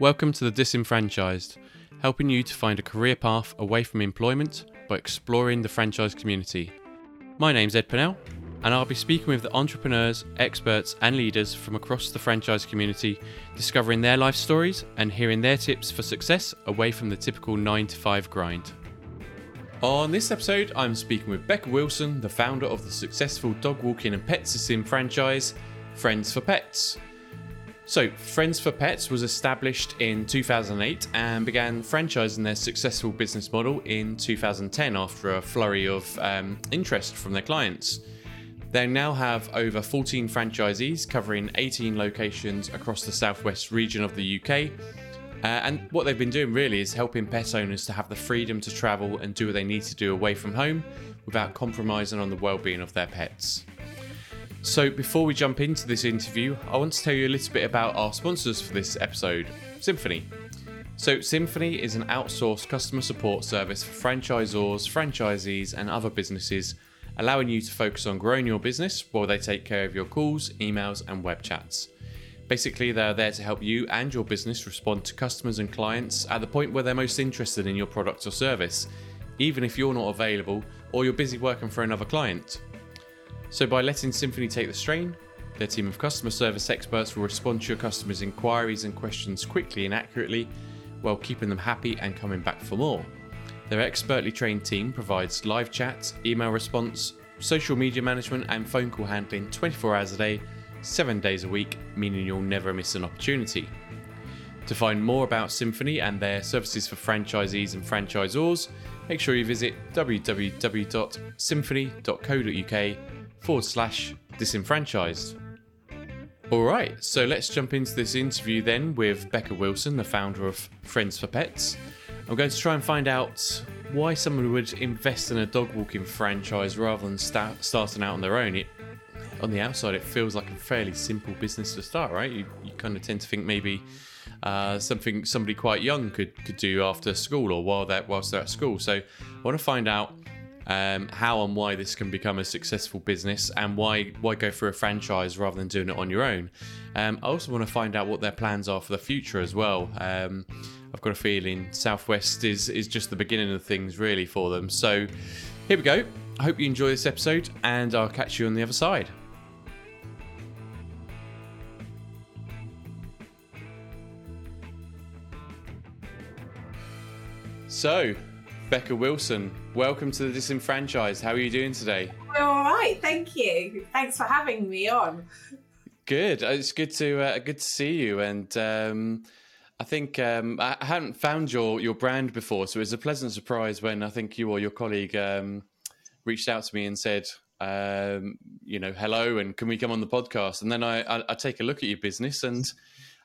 Welcome to The Disenfranchised, helping you to find a career path away from employment by exploring the franchise community. My name's Ed Pennell, and I'll be speaking with the entrepreneurs, experts, and leaders from across the franchise community, discovering their life stories and hearing their tips for success away from the typical 9 to 5 grind. On this episode, I'm speaking with Becca Wilson, the founder of the successful dog walking and pet sitting franchise, Friends for Pets. So, Friends for Pets was established in 2008 and began franchising their successful business model in 2010 after a flurry of um, interest from their clients. They now have over 14 franchisees covering 18 locations across the southwest region of the UK. Uh, and what they've been doing really is helping pet owners to have the freedom to travel and do what they need to do away from home without compromising on the well-being of their pets. So, before we jump into this interview, I want to tell you a little bit about our sponsors for this episode Cymphony. So, Cymphony is an outsourced customer support service for franchisors, franchisees, and other businesses, allowing you to focus on growing your business while they take care of your calls, emails, and web chats. Basically, they're there to help you and your business respond to customers and clients at the point where they're most interested in your product or service, even if you're not available or you're busy working for another client. So, by letting Cymphony take the strain, their team of customer service experts will respond to your customers' inquiries and questions quickly and accurately while keeping them happy and coming back for more. Their expertly trained team provides live chat, email response, social media management, and phone call handling 24 hours a day, 7 days a week, meaning you'll never miss an opportunity. To find more about Cymphony and their services for franchisees and franchisors, make sure you visit www.cymphony.co.uk forward slash disenfranchised. All right, so let's jump into this interview then with Becca Wilson, the founder of Friends for Pets. I'm going to try and find out why someone would invest in a dog walking franchise rather than start, starting out on their own. It, on the outside, it feels like a fairly simple business to start, right? You, you kind of tend to think maybe uh, something somebody quite young could, could do after school or while they're, whilst they're at school. So I want to find out um, how and why this can become a successful business and why why go for a franchise rather than doing it on your own. Um, I also want to find out what their plans are for the future as well. Um, I've got a feeling Southwest is is just the beginning of things really for them. So here we go. I hope you enjoy this episode and I'll catch you on the other side. So, Becca Wilson, welcome to the Disenfranchised. How are you doing today? All right, thank you. Thanks for having me on. Good. Uh, it's good to uh, good to see you. And um, I think um, I hadn't found your your brand before, so it was a pleasant surprise when I think you or your colleague um, reached out to me and said, um, you know, hello, and can we come on the podcast? And then I, I, I take a look at your business and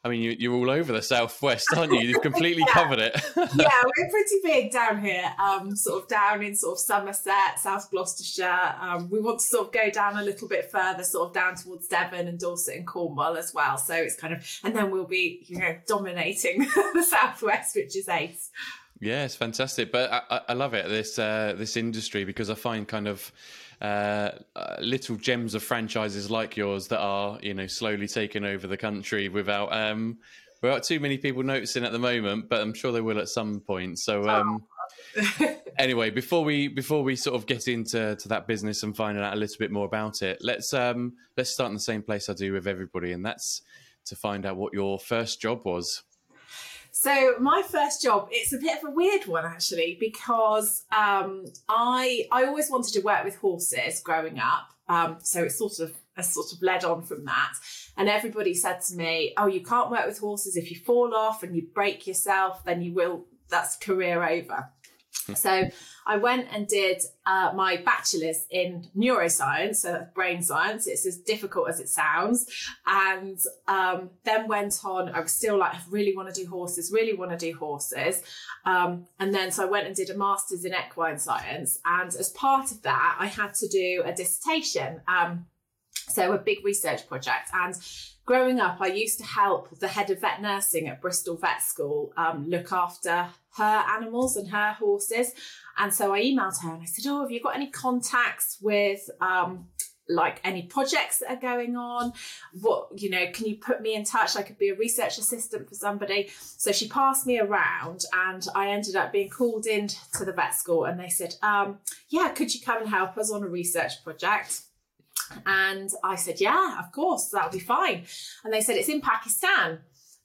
I mean, you, are all over the southwest, aren't you? You've completely yeah. covered it. yeah, we're pretty big down here. Um, sort of down in sort of Somerset, South Gloucestershire. Um, we want to sort of go down a little bit further, sort of down towards Devon and Dorset and Cornwall as well. So it's kind of, and then we'll be, you know, dominating the southwest, which is ace. Yeah, it's fantastic. But I, I love it this uh, this industry because I find kind of uh, uh, little gems of franchises like yours that are you know slowly taking over the country without um, without too many people noticing at the moment, but I'm sure they will at some point. So. Um, anyway, before we before we sort of get into to that business and finding out a little bit more about it, let's um let's start in the same place I do with everybody, and that's to find out what your first job was. So my first job, it's a bit of a weird one actually, because um, I I always wanted to work with horses growing up. Um, so it's sort of a sort of led on from that. And everybody said to me, "Oh, you can't work with horses if you fall off and you break yourself, then you will. That's career over." So I went and did uh, my bachelor's in neuroscience, so that's brain science. It's as difficult as it sounds. And um, then went on, I was still like, I really want to do horses, really want to do horses. Um, and then so I went and did a master's in equine science. And as part of that, I had to do a dissertation. Um, so a big research project. And growing up, I used to help the head of vet nursing at Bristol Vet School um, look after her animals and her horses. And so I emailed her and I said, Oh, have you got any contacts with um, like any projects that are going on? What you know can you put me in touch? I could be a research assistant for somebody. So she passed me around and i ended up being called in to the vet school and they said um, yeah could you come and help us on a research project? And i said yeah of course that'll be fine. And they said it's in pakistan.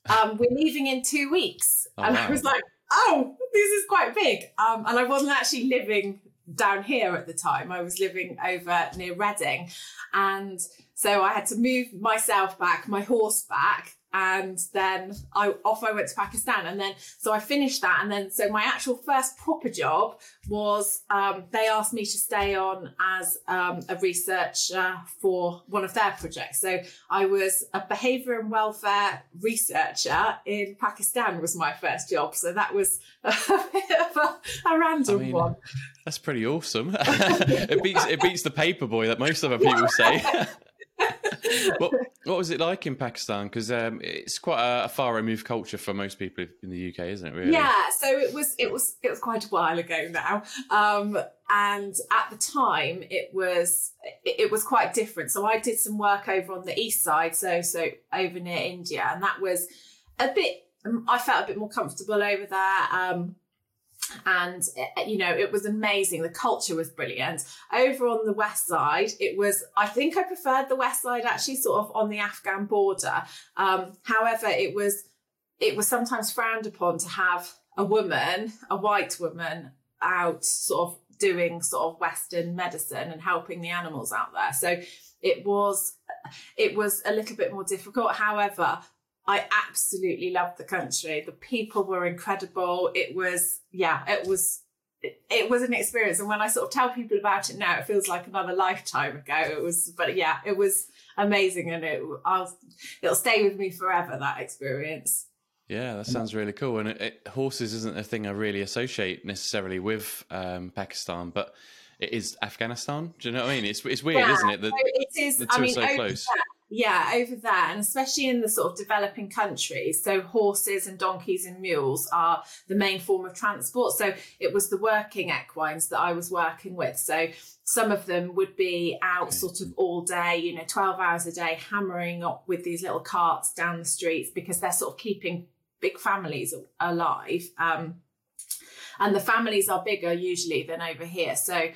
Um, we're leaving in two weeks. Oh, and wow. i was like oh this is quite big um, and i wasn't actually living down here at the time. I was living over near Reading. And so I had to move myself back, my horse back, and then I off I went to Pakistan, and then so I finished that, and then so my actual first proper job was um, they asked me to stay on as um, a researcher for one of their projects. So I was a behaviour and welfare researcher in Pakistan was my first job. So that was a bit of a, a random I mean, one. That's pretty awesome. it beats it beats the paper boy that most other people say. what, what was it like in Pakistan? Because um, it's quite a, a, far removed culture for most people in the UK, isn't it? Really? Yeah. So it was. It was. It was quite a while ago now. Um, and at the time, it was. It, it, was quite different. So I did some work over on the east side. So so over near India, and that was a bit. I felt a bit more comfortable over there. Um, and eh, you know it was amazing. The culture was brilliant. Over on the west side it was i think i preferred the west side actually sort of on the afghan border. Um, however it was it was sometimes frowned upon to have a woman a white woman out sort of doing sort of western medicine and helping the animals out there. So it was it was a little bit more difficult. However I absolutely loved the country. The people were incredible. It was, yeah, it was, it, it, was an experience. And when I sort of tell people about it now, it feels like another lifetime ago. It was, but yeah, it was amazing, and it, I'll, it'll stay with me forever. That experience. Yeah, that sounds really cool. And it, it, horses isn't a thing I really associate necessarily with um, Pakistan, but it is Afghanistan. Do you know what I mean? It's it's weird, yeah, isn't it? The, it is. The two I mean, are so close. That, yeah, over there, and especially in the sort of developing countries. So, horses and donkeys and mules are the main form of transport. So, it was the working equines that I was working with. So, some of them would be out sort of all day, you know, 12 hours a day, hammering up with these little carts down the streets because they're sort of keeping big families alive. Um, and the families are bigger usually than over here. So,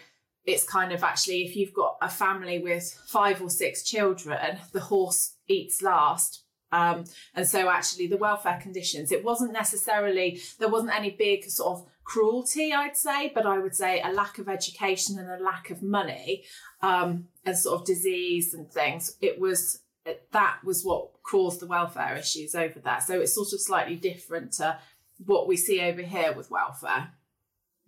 it's kind of actually if you've got a family with five or six children, the horse eats last. Um, and so actually the welfare conditions, it wasn't necessarily, there wasn't any big sort of cruelty, I'd say, but I would say a lack of education and a lack of money um, and sort of disease and things. It was, that was what caused the welfare issues over there. So it's sort of slightly different to what we see over here with welfare.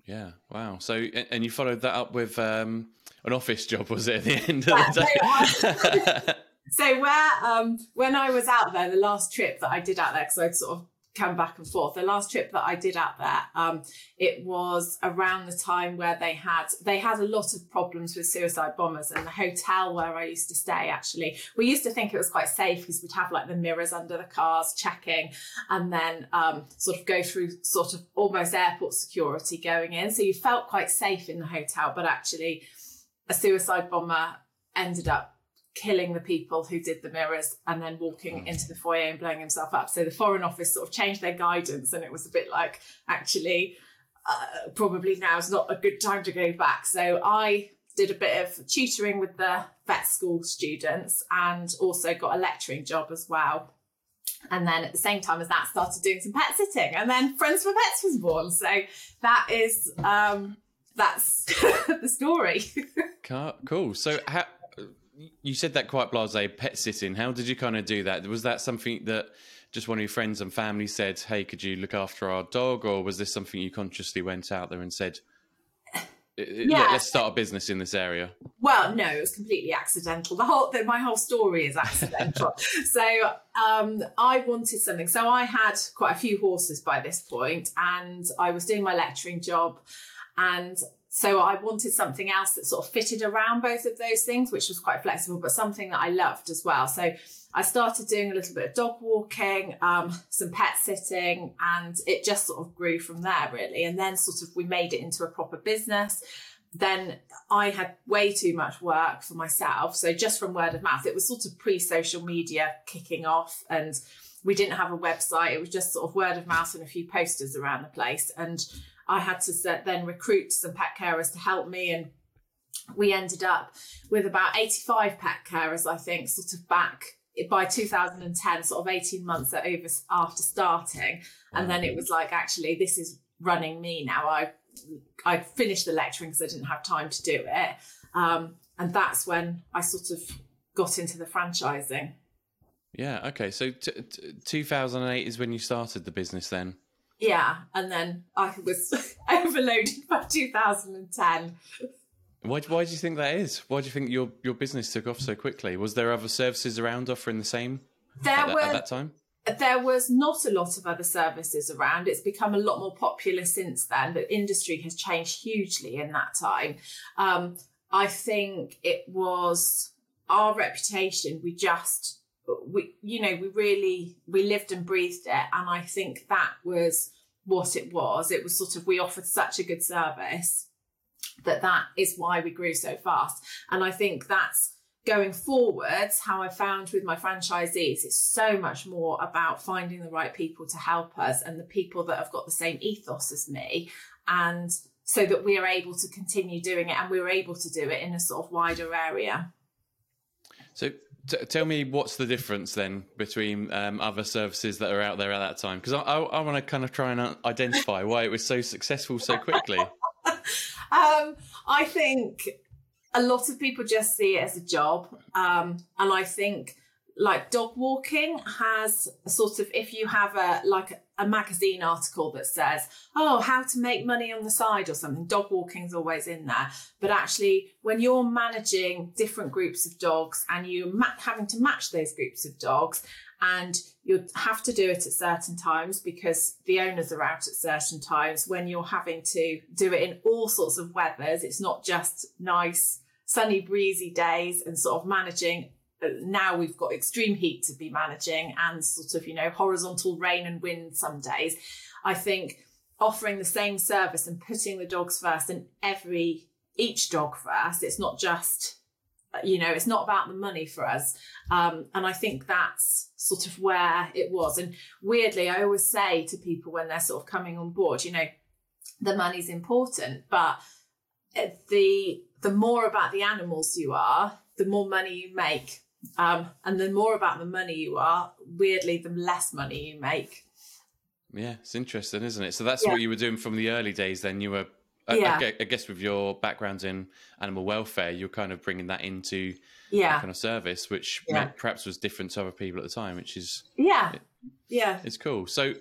Yeah. Wow. So, and you followed that up with um, an office job, was it at the end of the day? so, where um, when I was out there, the last trip that I did out there, because I'd sort of come back and forth. The last trip that I did out there, um, it was around the time where they had they had a lot of problems with suicide bombers, and the hotel where I used to stay actually, we used to think it was quite safe because we'd have like the mirrors under the cars checking, and then um, sort of go through sort of almost airport security going in, so you felt quite safe in the hotel, but actually, a suicide bomber ended up killing the people who did the mirrors and then walking hmm. into the foyer and blowing himself up. So the Foreign Office sort of changed their guidance, and it was a bit like, actually, uh, probably now is not a good time to go back. So I did a bit of tutoring with the vet school students and also got a lecturing job as well. And then at the same time as that, started doing some pet sitting. And then Friends for Pets was born. So that is um, that's the story. cool. So how you said that quite blasé pet sitting. How did you kind of do that? Was that something that just one of your friends and family said, "Hey, could you look after our dog?" Or was this something you consciously went out there and said, yeah. let's start a business in this area? Well, no, it was completely accidental. The whole, the, my whole story is accidental. so um, I wanted something. So I had quite a few horses by this point, and I was doing my lecturing job, and so I wanted something else that sort of fitted around both of those things, which was quite flexible, but something that I loved as well. So I started doing a little bit of dog walking, um, some pet sitting, and it just sort of grew from there, really. And then sort of we made it into a proper business. then I had way too much work for myself. So just from word of mouth, it was sort of pre social media kicking off, and we didn't have a website. It was just sort of word of mouth and a few posters around the place. And I had to then recruit some pet carers to help me. And we ended up with about 85 pet carers, I think, sort of back by 2010, sort of 18 months over after starting. And then it was like, actually, this is running me now. I I finished the lecturing because I didn't have time to do it. Um, and that's when I sort of got into the franchising. Yeah. Okay. So t- t- 2008 is when you started the business then? Yeah. And then I was overloaded by 2010. Why, why do you think that is? Why do you think your, your business took off so quickly? Was there other services around offering the same there at, were, at that time? There was not a lot of other services around. It's become a lot more popular since then. The industry has changed hugely in that time. Um, I think it was our reputation. We just, we, you know, we really, we lived and breathed it. And I think that was what it was. It was sort of, we offered such a good service that that is why we grew so fast. And I think that's going forwards, how I found with my franchisees, it's so much more about finding the right people to help us and the people that have got the same ethos as me. And so that we are able to continue doing it and we are able to do it in a sort of wider area. So T- tell me what's the difference then between um, other services that are out there at that time because I, I, I want to kind of try and identify why it was so successful so quickly um, I think a lot of people just see it as a job. Um, and I think like dog walking has sort of if you have a like a magazine article that says oh how to make money on the side or something. Dog walking is always in there. But actually when you're managing different groups of dogs and you're having to match those groups of dogs and you have to do it at certain times because the owners are out at certain times when you're having to do it in all sorts of weathers it's not just nice sunny breezy days and sort of managing now we've got extreme heat to be managing and sort of you know horizontal rain and wind some days i think offering the same service and putting the dogs first and every each dog first it's not just you know it's not about the money for us. Um, and i think that's sort of where it was. And weirdly i always say to people when they're sort of coming on board you know the money's important but the the more about the animals you are the more money you make um, and the more about the money you are weirdly the less money you make yeah it's interesting isn't it so that's yeah. what you were doing from the early days then you were yeah. I, I, guess with your background in animal welfare, you're kind of bringing that into yeah. kind of service, which yeah. perhaps was different to other people at the time, which is yeah, yeah, it's cool. So,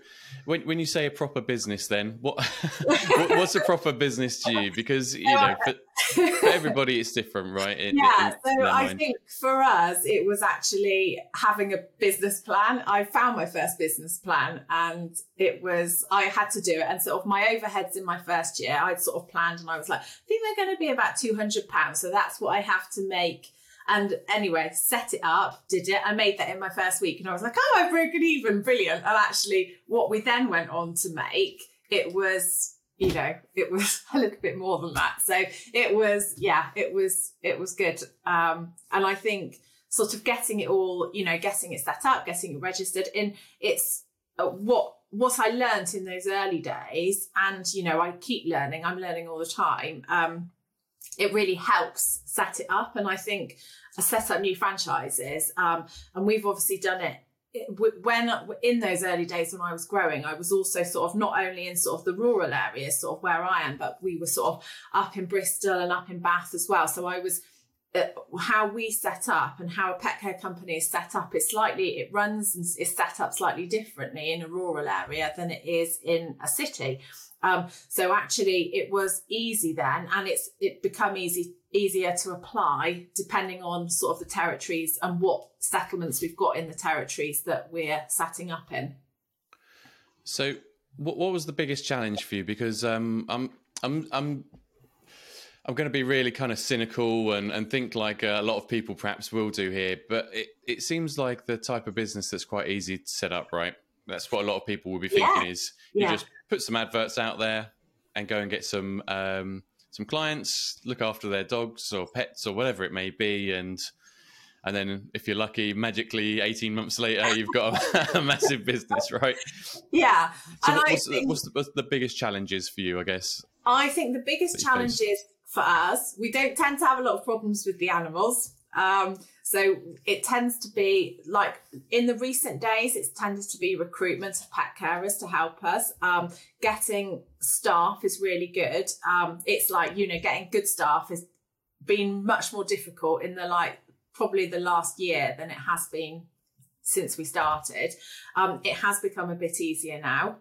when when you say a proper business, then what, what what's a proper business to you? Because you know, for, for everybody, it's different, right? In, yeah. In, so I mind. think for us, it was actually having a business plan. I found my first business plan, and it was I had to do it. And sort of my overheads in my first year, I'd sort of planned, and I was like, I think they're going to be about two hundred pounds. So that's what I have to make and anyway, set it up, did it. I made that in my first week and I was like, oh, I've broken even, brilliant. And actually, what we then went on to make, it was, you know, it was a little bit more than that. So it was, yeah, it was, it was good. Um, and I think sort of getting it all, you know, getting it set up, getting it registered in, it's uh, what, what I learned in those early days, and you know, I keep learning, I'm learning all the time. Um, it really helps set it up. And I think I set up new franchises, um, and we've obviously done it when in those early days when I was growing, I was also sort of not only in sort of the rural areas, sort of where I am, but we were sort of up in Bristol and up in Bath as well. So I was uh, how we set up and how a pet care company is set up. It's slightly it runs and is set up slightly differently in a rural area than it is in a city. Um, so actually, it was easy then, and it's it become easy easier to apply depending on sort of the territories and what settlements we've got in the territories that we're setting up in. So, what, what was the biggest challenge for you? Because um, I'm I'm I'm I'm going to be really kind of cynical and, and think like a lot of people perhaps will do here, but it, it seems like the type of business that's quite easy to set up, right? That's what a lot of people will be thinking yeah. is you yeah. just put some adverts out there and go and get some um, some clients, look after their dogs or pets or whatever it may be, and and then if you're lucky, magically 18 months later, you've got a, a massive business, right? Yeah. So what, what's, think, what's, the, what's, the, biggest challenges for you, I guess? I think the biggest challenges for us, we don't tend to have a lot of problems with the animals. Um, so it tends to be like in the recent days, it tends to be recruitment of pet carers to help us. Um, getting staff is really good. Um, it's like, you know, getting good staff has been much more difficult in the like probably the last year than it has been since we started. Um, it has become a bit easier now.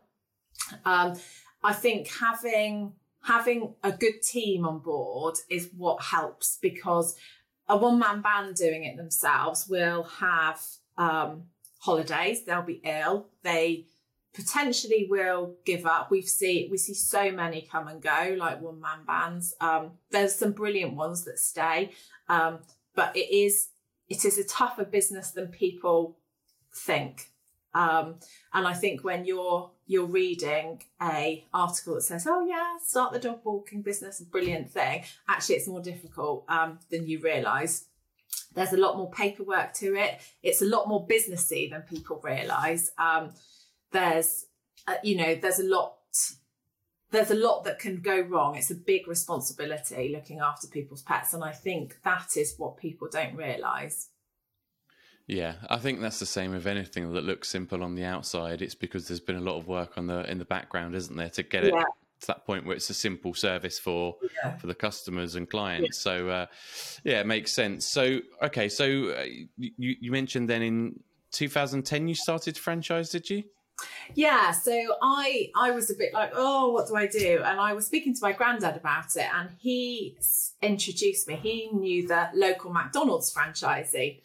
Um, I think having having a good team on board is what helps because a one man band doing it themselves will have um, holidays. They'll be ill. They potentially will give up. We've see we see so many come and go, like one man bands. Um, there's some brilliant ones that stay, um, but it is it is a tougher business than people think. Um, and I think when you're you're reading a article that says, "Oh yeah, start the dog walking business, brilliant thing," actually, it's more difficult um, than you realise. There's a lot more paperwork to it. It's a lot more businessy than people realise. Um, there's, uh, you know, there's a lot. There's a lot that can go wrong. It's a big responsibility looking after people's pets, and I think that is what people don't realise. Yeah, I think that's the same with anything that looks simple on the outside. It's because there's been a lot of work on the in the background, isn't there, to get it yeah. to that point where it's a simple service for yeah. for the customers and clients. Yeah. So, uh, yeah, it makes sense. So, okay, so uh, you you mentioned then in 2010 you started franchise, did you? Yeah, so I I was a bit like, oh, what do I do? And I was speaking to my granddad about it, and he introduced me. He knew the local McDonald's franchisee.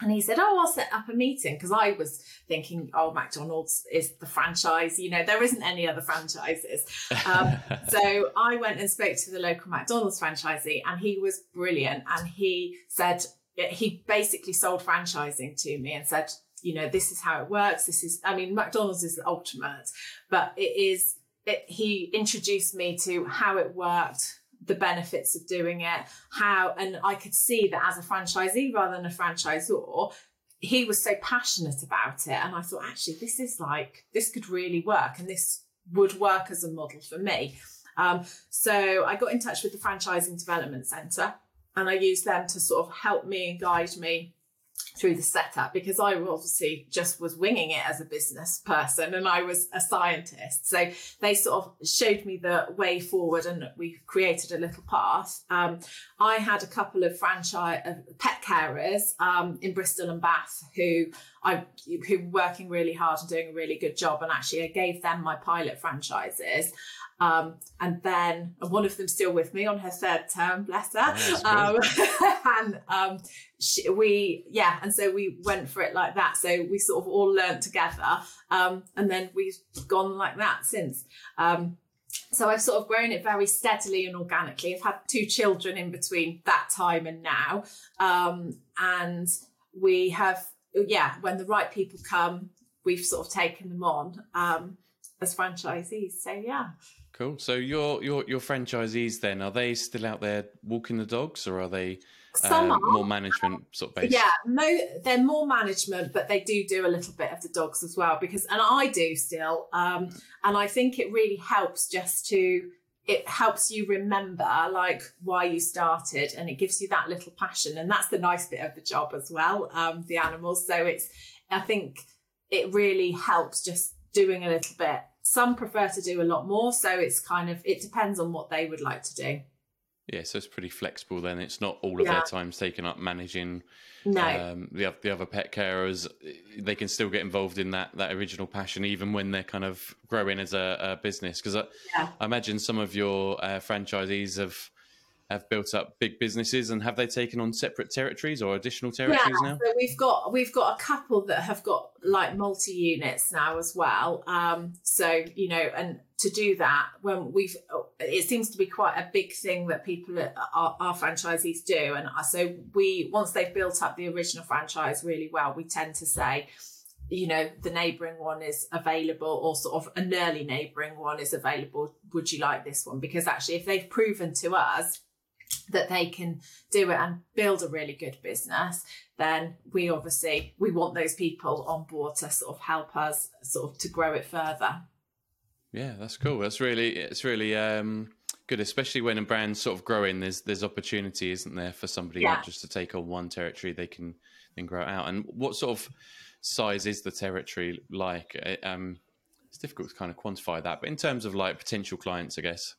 And he said, Oh, I'll set up a meeting because I was thinking, Oh, McDonald's is the franchise. You know, there isn't any other franchises. Um, so I went and spoke to the local McDonald's franchisee, and he was brilliant. And he said, He basically sold franchising to me and said, You know, this is how it works. This is, I mean, McDonald's is the ultimate, but it is, it, he introduced me to how it worked the benefits of doing it, how, and I could see that as a franchisee rather than a franchisor, he was so passionate about it. And I thought, actually, this is like, this could really work and this would work as a model for me. Um, so I got in touch with the Franchising Development Centre and I used them to sort of help me and guide me through the setup because I obviously just was winging it as a business person and I was a scientist. So they sort of showed me the way forward and we created a little path. Um, I had a couple of franchise uh, pet carers um, in Bristol and Bath who I who were working really hard and doing a really good job and actually I gave them my pilot franchises. Um, and then one of them still with me on her third term, bless her. um, and um, she, we, yeah, and so we went for it like that. So we sort of all learned together, um, and then we've gone like that since. Um, so I've sort of grown it very steadily and organically. I've had two children in between that time and now, um, and we have, yeah, when the right people come, we've sort of taken them on um, as franchisees. So yeah. Cool. So your your your franchisees then are they still out there walking the dogs, or are they Some uh, more management sort of based? Yeah, mo- they're more management, but they do do a little bit of the dogs as well. Because and I do still, um, and I think it really helps just to it helps you remember like why you started, and it gives you that little passion, and that's the nice bit of the job as well. Um, the animals, so it's I think it really helps just doing a little bit some prefer to do a lot more. So it's kind of, it depends on what they would like to do. Yeah, so it's pretty flexible then. It's not all of yeah. their time's taken up managing no. um, the, the other pet carers. They can still get involved in that, that original passion, even when they're kind of growing as a, a business. Because I, yeah. I, imagine some of your uh, franchisees have have built up big businesses and have they taken on separate territories or additional territories yeah, now? So we've got we've got a couple that have got like multi units now as well. Um, so you know, and to do that, when we've it seems to be quite a big thing that people our, our franchisees do, and so we once they've built up the original franchise really well, we tend to say you know, the neighbouring one is available or sort of an early neighbouring one is available. Would you like this one? Because actually, if they've proven to us that they can do it and build a really good business, then we obviously we want those people on board to sort of help us sort of to grow it further. Yeah, that's cool. That's really it's really um, good, especially when a brand's sort of growing. There's there's opportunity, isn't there, for somebody yeah. not just to take on one territory, they can then grow out. And what sort of size is the territory like? Uh, um, it's difficult to kind of quantify that, but in terms of like potential clients, I guess.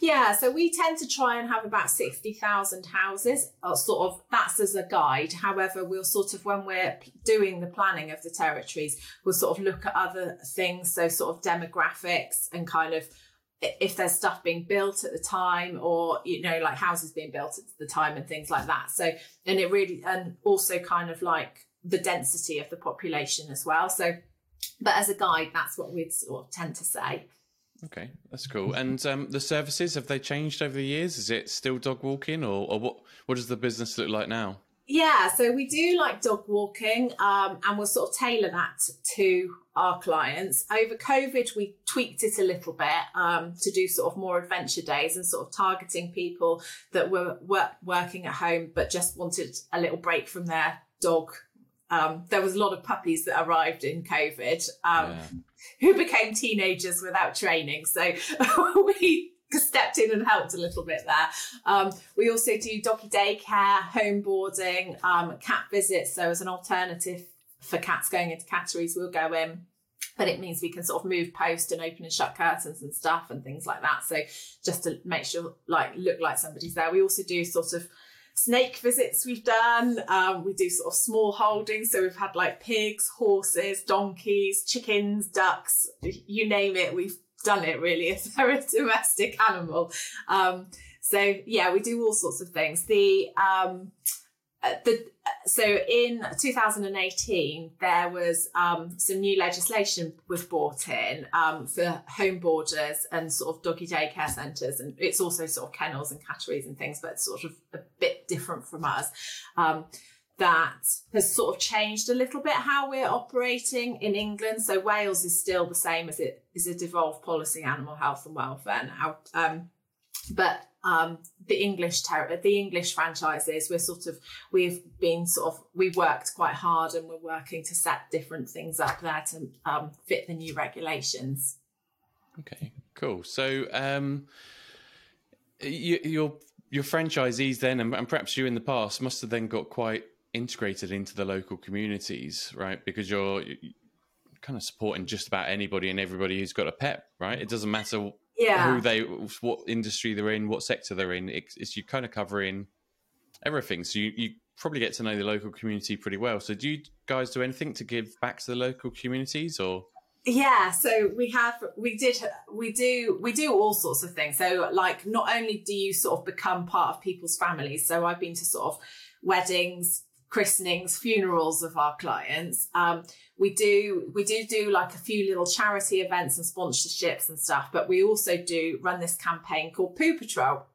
Yeah, so we tend to try and have about 60,000 houses, or sort of that's as a guide. However, we'll sort of, when we're doing the planning of the territories, we'll sort of look at other things, so sort of demographics and kind of if there's stuff being built at the time or you know like houses being built at the time and things like that so and it really and also kind of like the density of the population as well. So, but as a guide, that's what we'd sort of tend to say. Okay, that's cool. And um, the services have they changed over the years? Is it still dog walking, or, or what? What does the business look like now? Yeah, so we do like dog walking, um, and we'll sort of tailor that to our clients. Over COVID, we tweaked it a little bit um, to do sort of more adventure days and sort of targeting people that were work, working at home but just wanted a little break from their dog um, there was a lot of puppies that arrived in COVID um, yeah. who became teenagers without training. So we stepped in and helped a little bit there. Um, we also do doggy daycare, home boarding, um, cat visits. So as an alternative for cats going into catteries, we'll go in. But it means we can sort of move post and open and shut curtains and stuff and things like that. So just to make sure, like, look like somebody's there. We also do sort of snake visits we've done. Um, we do sort of small holdings. So we've had like pigs, horses, donkeys, chickens, ducks, you name it. We've done it really if they're a domestic animal. Um, so yeah, we do all sorts of things. The um, uh, the so in 2018 there was um, some new legislation was brought in um, for home boarders and sort of doggy daycare centres and it's also sort of kennels and catteries and things but sort of a bit different from us. Um, that has sort of changed a little bit how we're operating in England. So Wales is still the same as it is a devolved policy animal health and welfare now. Um, but um, the English ter- the English franchises, we're sort of we've been sort of we worked quite hard and we're working to set different things up there to um, fit the new regulations. Okay, cool. So um, you, your your franchisees then, and, and perhaps you in the past, must have then got quite integrated into the local communities, right? Because you're, kind of supporting just about anybody and everybody who's got a pet, right? It doesn't matter yeah. who they, what industry they're in, what sector they're in. It's, it's you kind of covering everything. So you, you probably get to know the local community pretty well. So do you guys do anything to give back to the local communities or? Yeah, so we have we did we do we do all sorts of things. So like not only do you sort of become part of people's families. So I've been to sort of weddings, christenings, funerals of our clients. Um, we do we do do like a few little charity events and sponsorships and stuff, but we also do run this campaign called Poo Patrol,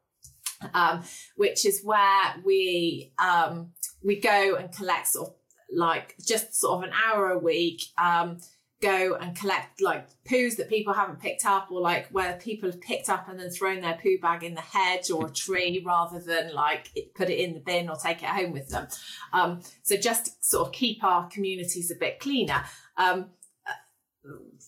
um, which is where we um, we go and collect sort of like just sort of an hour a week. Um, go and collect like poos that people haven't picked up or like where people have picked up and then thrown their poo bag in the hedge or a tree rather than like put it in the bin or take it home with them. Um, so just sort of keep our communities a bit cleaner. Um,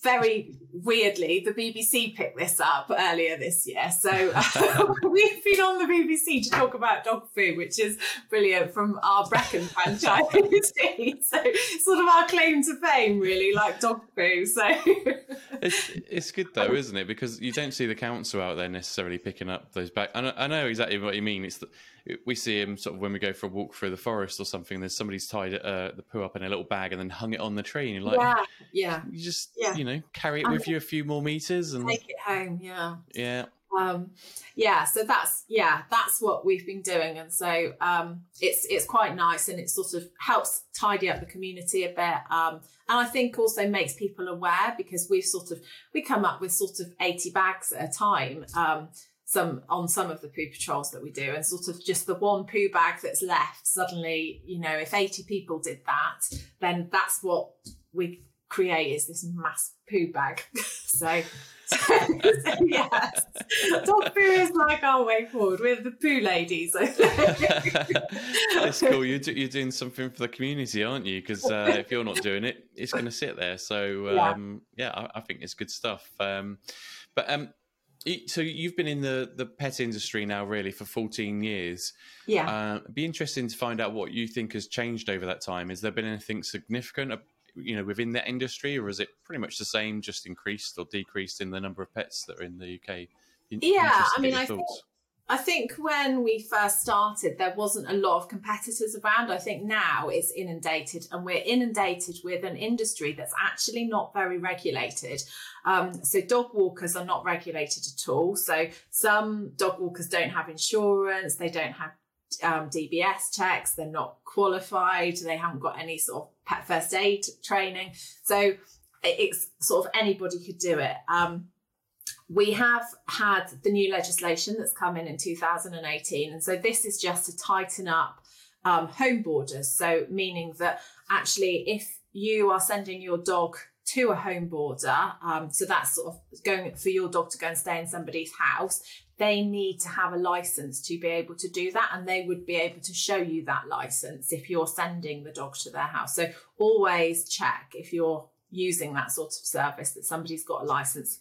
very weirdly, the BBC picked this up earlier this year. So uh, we've been on the BBC to talk about dog food, which is brilliant from our Brecon franchise. so sort of our claim to fame, really, like dog food. So it's it's good though, isn't it? Because you don't see the council out there necessarily picking up those bags. I know, I know exactly what you mean. It's the, we see him sort of when we go for a walk through the forest or something. There's somebody's tied uh, the poo up in a little bag and then hung it on the tree. And you're like, yeah, yeah, you just yeah. you know carry it with you a few more meters and take it home. Yeah, yeah. Um, yeah, so that's yeah, that's what we've been doing, and so um, it's it's quite nice, and it sort of helps tidy up the community a bit, um, and I think also makes people aware because we've sort of we come up with sort of eighty bags at a time, um, some on some of the poo patrols that we do and sort of just the one poo bag that's left suddenly you know if 80 people did that then that's what we create is this mass poo bag. so, so, yes, dog poo is like our way forward. We're the poo ladies. It's cool. You're, do, you're doing something for the community, aren't you? Because uh, if you're not doing it, it's going to sit there. So um, yeah, yeah I, I, think it's good stuff. Um, but um, so you've been in the the pet industry now really for 14 years. Yeah. Uh, be interesting to find out what you think has changed over that time. Has there been anything significant you know within that industry or is it pretty much the same just increased or decreased in the number of pets that are in the uk yeah i mean i think I think when we first started, there wasn't a lot of competitors around. I think now it's inundated, and we're inundated with an industry that's actually not very regulated. Um, so, dog walkers are not regulated at all. So, some dog walkers don't have insurance, they don't have um, DBS checks, they're not qualified, they haven't got any sort of pet first aid training. So, it's sort of anybody could do it. Um, we have had the new legislation that's come in in 2018. And so this is just to tighten up um, home boarders. So, meaning that actually, if you are sending your dog to a home boarder, um, so that's sort of going for your dog to go and stay in somebody's house, they need to have a license to be able to do that. And they would be able to show you that license if you're sending the dog to their house. So, always check if you're using that sort of service that somebody's got a license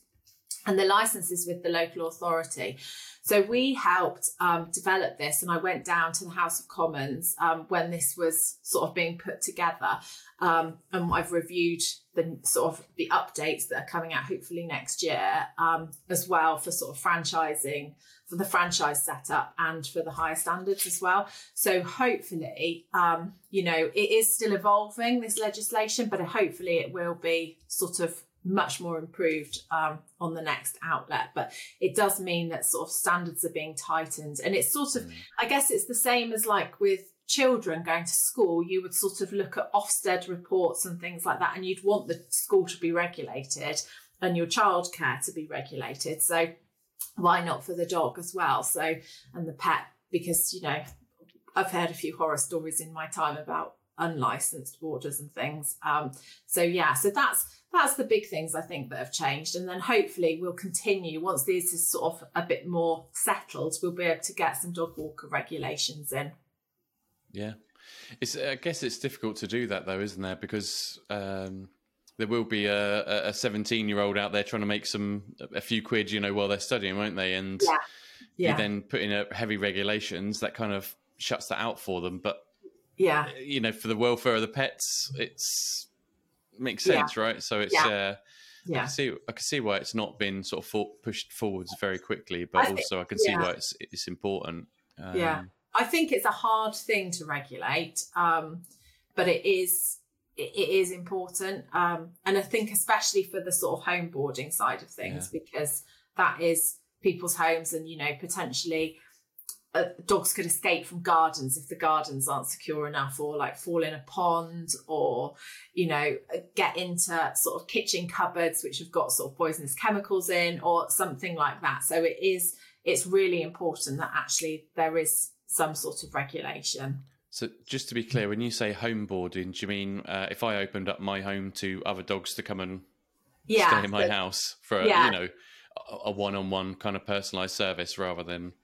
and the licenses with the local authority. So we helped um, develop this, and I went down to the House of Commons um, when this was sort of being put together, um, and I've reviewed the sort of the updates that are coming out hopefully next year um, as well for sort of franchising for the franchise setup and for the higher standards as well. So hopefully, um, you know, it is still evolving this legislation, but hopefully it will be sort of much more improved um, on the next outlet. But it does mean that sort of standards are being tightened. And it's sort of, mm. I guess it's the same as like with children going to school, you would sort of look at Ofsted reports and things like that, and you'd want the school to be regulated and your childcare to be regulated. So why not for the dog as well? So, and the pet, because, you know, I've heard a few horror stories in my time about unlicensed boarders and things. Um, so yeah, so that's that's the big things I think that have changed. And then hopefully we'll continue once this is sort of a bit more settled, we'll be able to get some dog walker regulations in. Yeah. It's I guess it's difficult to do that though, isn't there? Because um, there will be a, a 17 year old out there trying to make some a few quid, you know, while they're studying, won't they? And yeah. Yeah. you then put in a heavy regulations that kind of shuts that out for them. But yeah, you know, for the welfare of the pets, it's makes sense, yeah. right? So it's yeah. Uh, yeah. I can see I can see why it's not been sort of for, pushed forwards very quickly, but I also I can see why it's it's important. Um, yeah, I think it's a hard thing to regulate, um, but it is it, it is important, um, and I think especially for the sort of home boarding side of things because that is people's homes, and you know potentially uh, dogs could escape from gardens if the gardens aren't secure enough or like fall in a pond or you know get into sort of kitchen cupboards which have got sort of poisonous chemicals in or something like that. So it is it's really important that actually there is some sort of regulation. So just to be clear when you say home boarding do you mean uh, if i opened up my home to other dogs to come and yeah, stay in my but, house for yeah. you know a one-on-one kind of personalized service rather than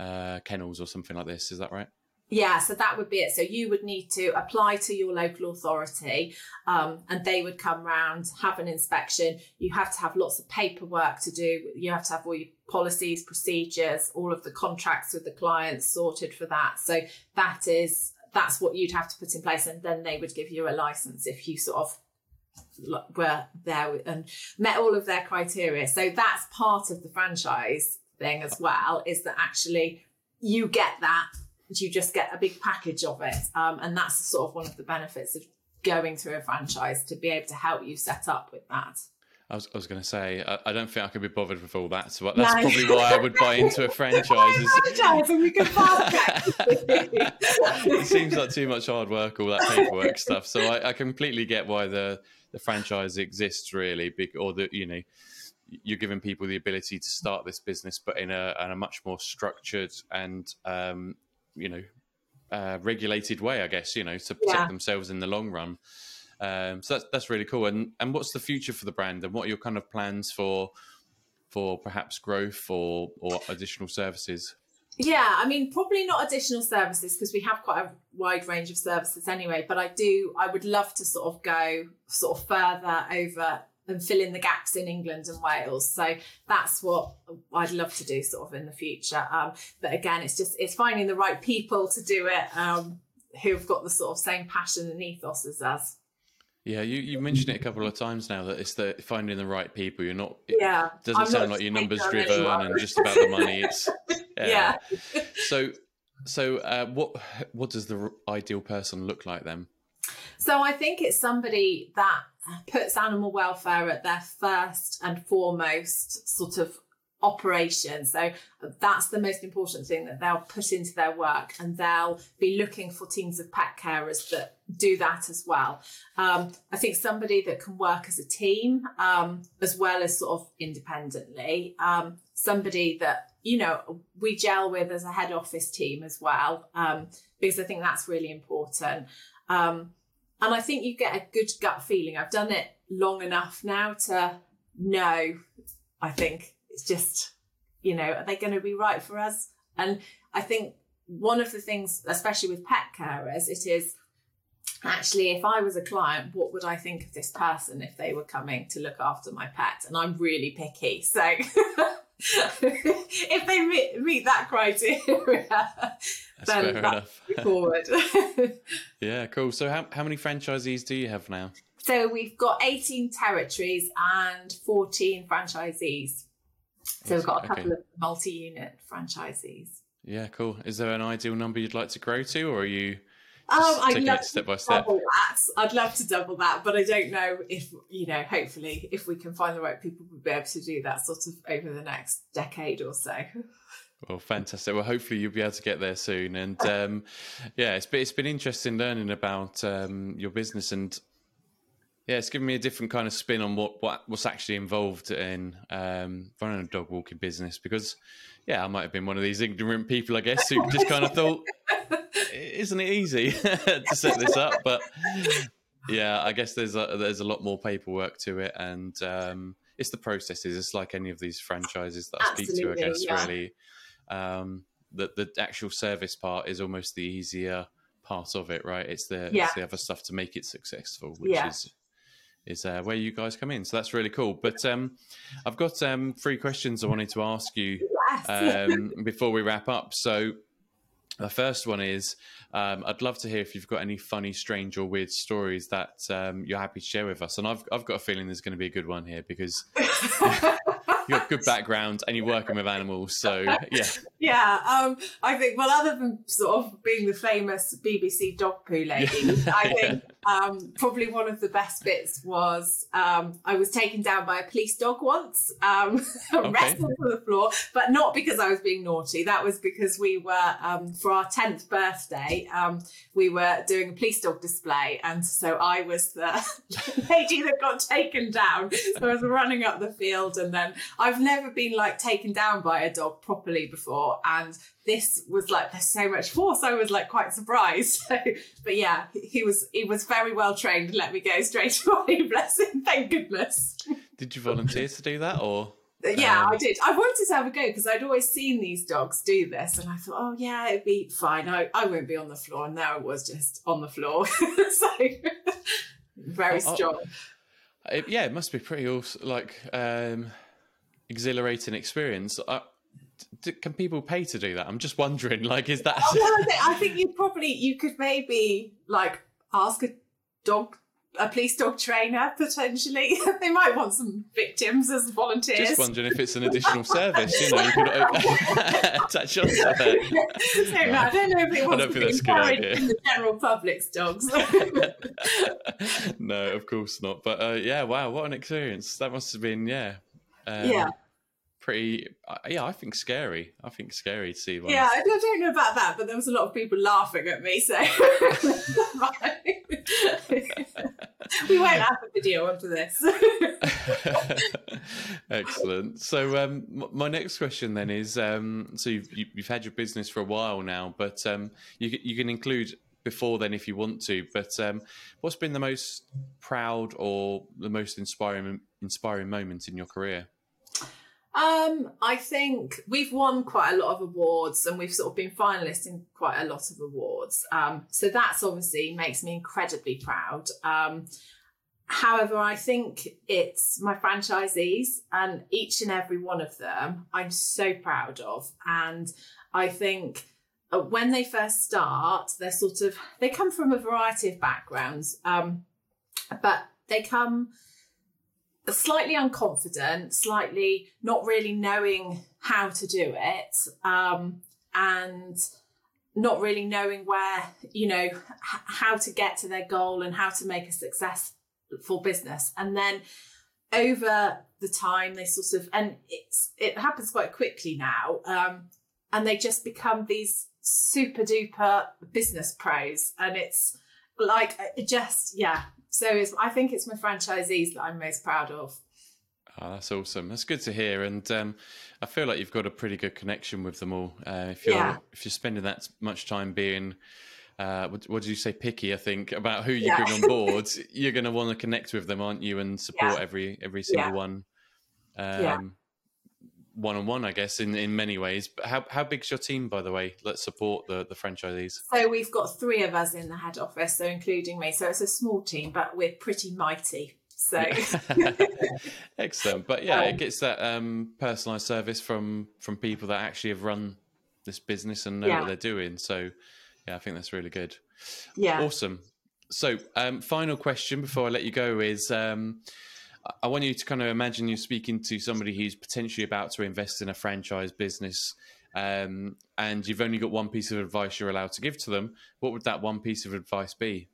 uh, kennels or something like this. Is that right? Yeah, so that would be it. So you would need to apply to your local authority um, and they would come round, have an inspection. You have to have lots of paperwork to do. You have to have all your policies, procedures, all of the contracts with the clients sorted for that. So that is, that's what you'd have to put in place. And then they would give you a license if you sort of were there and met all of their criteria. So that's part of the franchise thing as well is that actually you get that you just get a big package of it um, and that's sort of one of the benefits of going through a franchise to be able to help you set up with that I was, I was going to say, I, I, don't think I could be bothered with all that. So that's no. probably why I would buy into a franchise. franchise and we can it seems like too much hard work, all that paperwork stuff. So I, I, completely get why the, the franchise exists, really, or the you know you're giving people the ability to start this business, but in a, in a much more structured and um, you know uh, regulated way, I guess. You know, to protect yeah. themselves in the long run. Um, so that's that's really cool. And and what's the future for the brand? And what are your kind of plans for for perhaps growth or or additional services? Yeah, I mean, probably not additional services because we have quite a wide range of services anyway. But I do, I would love to sort of go sort of further over and fill in the gaps in England and Wales. So that's what I'd love to do sort of in the future. Um, but again, it's just it's finding the right people to do it um, who've got the sort of same passion and ethos as us. Yeah, you, you mentioned it a couple of times now that it's the finding the right people. You're not. Yeah, doesn't I'm sound like you're numbers driven and just about the money. It's yeah. yeah. So so uh, what what does the ideal person look like then? So I think it's somebody that puts animal welfare at their first and foremost sort of operation. So that's the most important thing that they'll put into their work, and they'll be looking for teams of pet carers that do that as well. Um, I think somebody that can work as a team um, as well as sort of independently. Um, somebody that you know we gel with as a head office team as well, um, because I think that's really important. Um, and I think you get a good gut feeling. I've done it long enough now to know. I think it's just, you know, are they going to be right for us? And I think one of the things, especially with pet carers, it is actually if I was a client, what would I think of this person if they were coming to look after my pet? And I'm really picky. So if they meet, meet, that criteria, that's then enough. forward. yeah, cool. So how, how many franchisees do you have now? So we've got 18 territories and 14 franchisees. So we've got a couple okay. of multi-unit franchisees. Yeah, cool. Is there an ideal number you'd like to grow to, or are you I'd love step by step? That. I'd love to double that, but I don't know if you know. Hopefully, if we can find the right people, we'll be able to do that sort of over the next decade or so. Well, fantastic. Well, hopefully you'll be able to get there soon. And um, yeah, it's been, it's been interesting learning about um, your business and yeah, it's given me a different kind of spin on what, what what's actually involved in um, running a dog walking business because, yeah, I might have been one of these ignorant people, I guess, who just kind of thought, isn't it easy to set this up? But yeah, I guess there's a, there's a lot more paperwork to it, and um, it's the processes. It's like any of these franchises that I Absolutely, speak to, I guess, yeah. really. Um, the the actual service part is almost the easier part of it, right? It's the yeah. it's the other stuff to make it successful, which yeah. is is uh, where you guys come in. So that's really cool. But um, I've got um, three questions I wanted to ask you um, before we wrap up. So the first one is um, I'd love to hear if you've got any funny, strange, or weird stories that um, you're happy to share with us. And I've, I've got a feeling there's going to be a good one here because you have good background and you're working with animals. So, yeah. Yeah. Um, I think, well, other than sort of being the famous BBC dog poo lady, I think um, probably one of the best bits was um, I was taken down by a police dog once, um, okay. wrestled to the floor, but not because I was being naughty. That was because we were, um, for our 10th birthday, um, we were doing a police dog display. And so I was the lady that got taken down. So I was running up the field. And then I've never been like taken down by a dog properly before. And this was like there's so much force. I was like quite surprised. So, but yeah, he was he was very well trained and let me go straight away. Bless him. Thank goodness. Did you volunteer to do that or? Yeah, um... I did. I wanted to have a go because I'd always seen these dogs do this, and I thought, oh yeah, it'd be fine. I, I won't be on the floor, and there it was just on the floor. so very oh, strong. Oh, it, yeah, it must be pretty awesome. like um, exhilarating experience. I, can people pay to do that? I'm just wondering. Like, is that? Oh, well, I, think, you probably you could maybe like ask a dog a police dog trainer potentially. they might want some victims as volunteers. Just wondering if it's an additional service. You know, you could attach onto it. So, no, I don't know if it wants to be encouraged in the general public's dogs. no, of course not. But uh, yeah, wow, what an experience! That must have been yeah. Um, yeah pretty uh, yeah i think scary i think scary to see one. yeah I don't know about that but there was a lot of people laughing at me so we won't have a video after this excellent so um, my next question then is um, so you've, you've had your business for a while now but um, you, you can include before then if you want to. But um, what's been the most proud or the most inspiring inspiring moment in your career? Um, I think we've won quite a lot of awards and we've sort of been finalists in quite a lot of awards. Um, so that's obviously makes me incredibly proud. Um, however, I think it's my franchisees and each and every one of them I'm so proud of. And I think uh, when they first start, they're sort of, they come from a variety of backgrounds, um, but they come slightly unconfident, slightly not really knowing how to do it, um, and not really knowing where, you know, h- how to get to their goal and how to make a successful business. And then over the time, they sort of, and it's it happens quite quickly now, um, and they just become these super duper business pros, and it's like it just yeah so I think it's my franchisees that I'm most proud of. Oh, that's awesome. That's good to hear, and um, I feel like you've got a pretty good connection with them all. Uh, if you're yeah. if you're spending that much time being, uh, what, what, did you say, picky? I think about who you yeah. bring on board, you're going to want to connect with them, aren't you, and support yeah. every every single one. Um, one on one, I guess, in, in many ways. But how how big's your team, by the way? Let's support the the franchisees. So we've got three of us in the head office, so including me. So it's a small team, but we're pretty mighty. So excellent. But yeah, um, it gets that um, personalized service from from people that actually have run this business and know yeah. what they're doing. So yeah, I think that's really good. Yeah, awesome. So um, final question before I let you go is. Um, I want you to kind of imagine you're speaking to somebody who's potentially about to invest in a franchise business, um, and you've only got one piece of advice you're allowed to give to them. What would that one piece of advice be?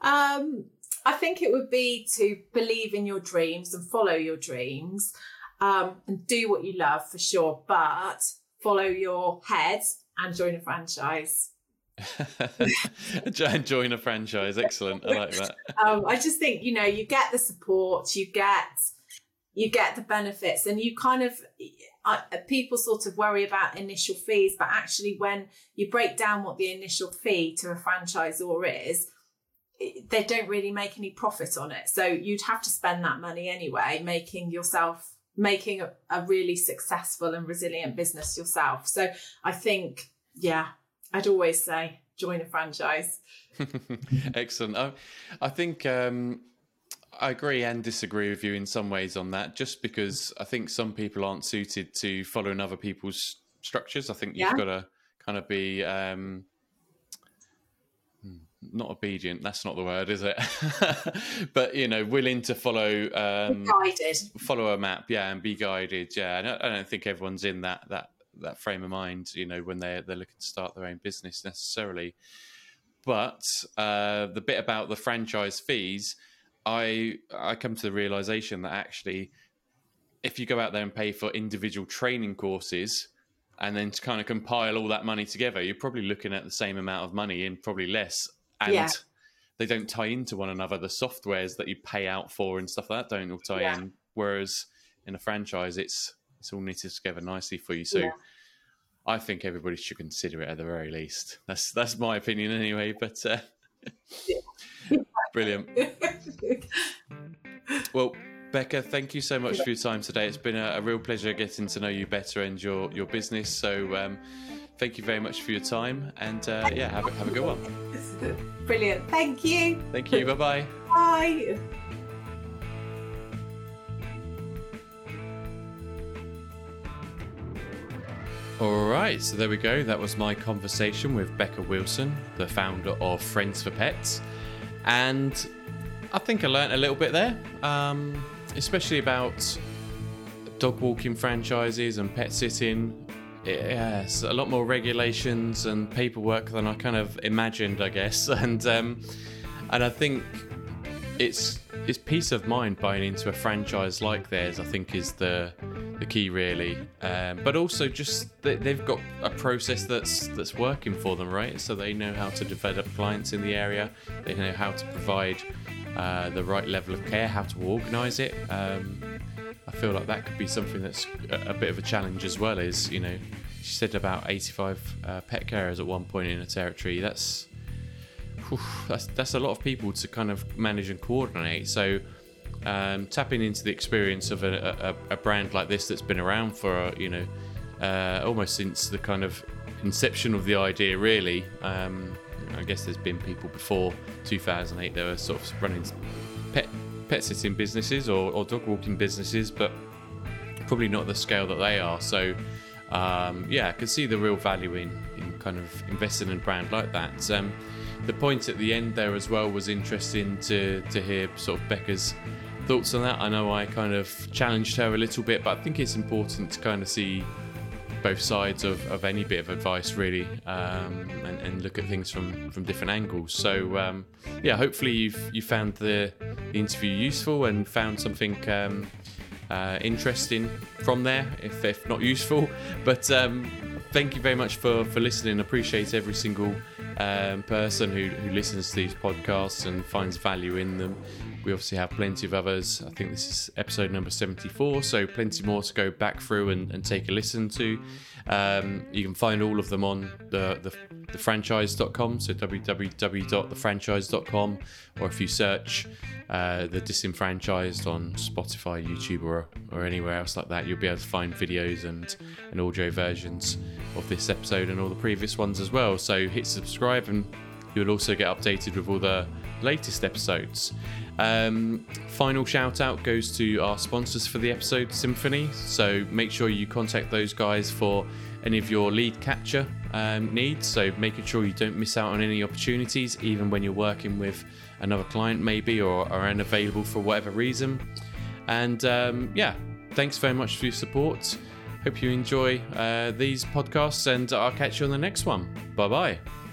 Um, I think it would be to believe in your dreams and follow your dreams, um, and do what you love for sure, but follow your head and join a franchise. Join a franchise. Excellent. I like that. Um, I just think you know you get the support, you get you get the benefits, and you kind of uh, people sort of worry about initial fees, but actually when you break down what the initial fee to a franchisor is, they don't really make any profit on it. So you'd have to spend that money anyway, making yourself making a, a really successful and resilient business yourself. So I think yeah I'd always say join a franchise. Excellent. I, I think um, I agree and disagree with you in some ways on that, just because I think some people aren't suited to following other people's structures. I think you've yeah. got to kind of be. Um, hmm, not obedient that's not the word is it but you know willing to follow um guided follow a map yeah and be guided yeah I don't think everyone's in that that that frame of mind, you know, when they're they're looking to start their own business necessarily. But uh, the bit about the franchise fees, I I come to the realization that actually, if you go out there and pay for individual training courses, and then to kind of compile all that money together, you're probably looking at the same amount of money and probably less. And yeah. they don't tie into one another. The softwares that you pay out for and stuff like that don't all tie yeah. in. Whereas in a franchise, it's it's all knitted together nicely for you. So yeah. I think everybody should consider it at the very least. That's that's my opinion anyway. But uh, brilliant. well, Becca, thank you so much for your time today. It's been a, a real pleasure getting to know you better and your your business. So. Um, thank you very much for your time and uh, yeah have a, have a good one brilliant thank you thank you bye-bye bye All right, so there we go. That was my conversation with Becca Wilson, the founder of Friends for Pets. And I think I learned a little bit there, um, especially about dog walking franchises and pet sitting. Yes, a lot more regulations and paperwork than I kind of imagined, I guess. And um, and I think it's it's peace of mind buying into a franchise like theirs. I think is the the key really, um, but also just they, they've got a process that's that's working for them, right? So they know how to develop clients in the area. They know how to provide uh, the right level of care, how to organise it. Um, I feel like that could be something that's a, a, bit of a challenge as well. Is you know, she said about 85 uh, pet carers at one point in a territory. That's that's that's a lot of people to kind of manage and coordinate. So um, tapping into the experience of a, a, a, brand like this that's been around for you know uh, almost since the kind of inception of the idea, really. Um, I guess there's been people before 2008 that were sort of running pet pet sitting businesses or, or dog walking businesses, but probably not the scale that they are. So, um, yeah, I can see the real value in, in kind of investing in a brand like that. Um, the point at the end there as well was interesting to, to hear sort of Becca's thoughts on that. I know I kind of challenged her a little bit, but I think it's important to kind of see both sides of, of any bit of advice really um, and, and, look at things from, from different angles. So um, yeah hopefully you've you found the, the interview useful and found something um, uh, interesting from there if, if not useful. But um, thank you very much for, for listening. Appreciate every single um, person who, who listens to these podcasts and finds value in them we obviously have plenty of others. I think this is episode number 74, so plenty more to go back through and, and take a listen to. Um, you can find all of them on the, the, thefranchised.com, so www.thefranchised.com, or if you search uh, the disenfranchised on Spotify, YouTube, or, or anywhere else like that, you'll be able to find videos and, and audio versions of this episode and all the previous ones as well. So hit subscribe and you'll also get updated with all the latest episodes. Um, final shout out goes to our sponsors for the episode, Cymphony. So make sure you contact those guys for any of your lead capture um, needs. So making sure you don't miss out on any opportunities, even when you're working with another client, maybe, or are unavailable for whatever reason. And um, yeah, thanks very much for your support. Hope you enjoy uh, these podcasts, and I'll catch you on the next one. Bye bye.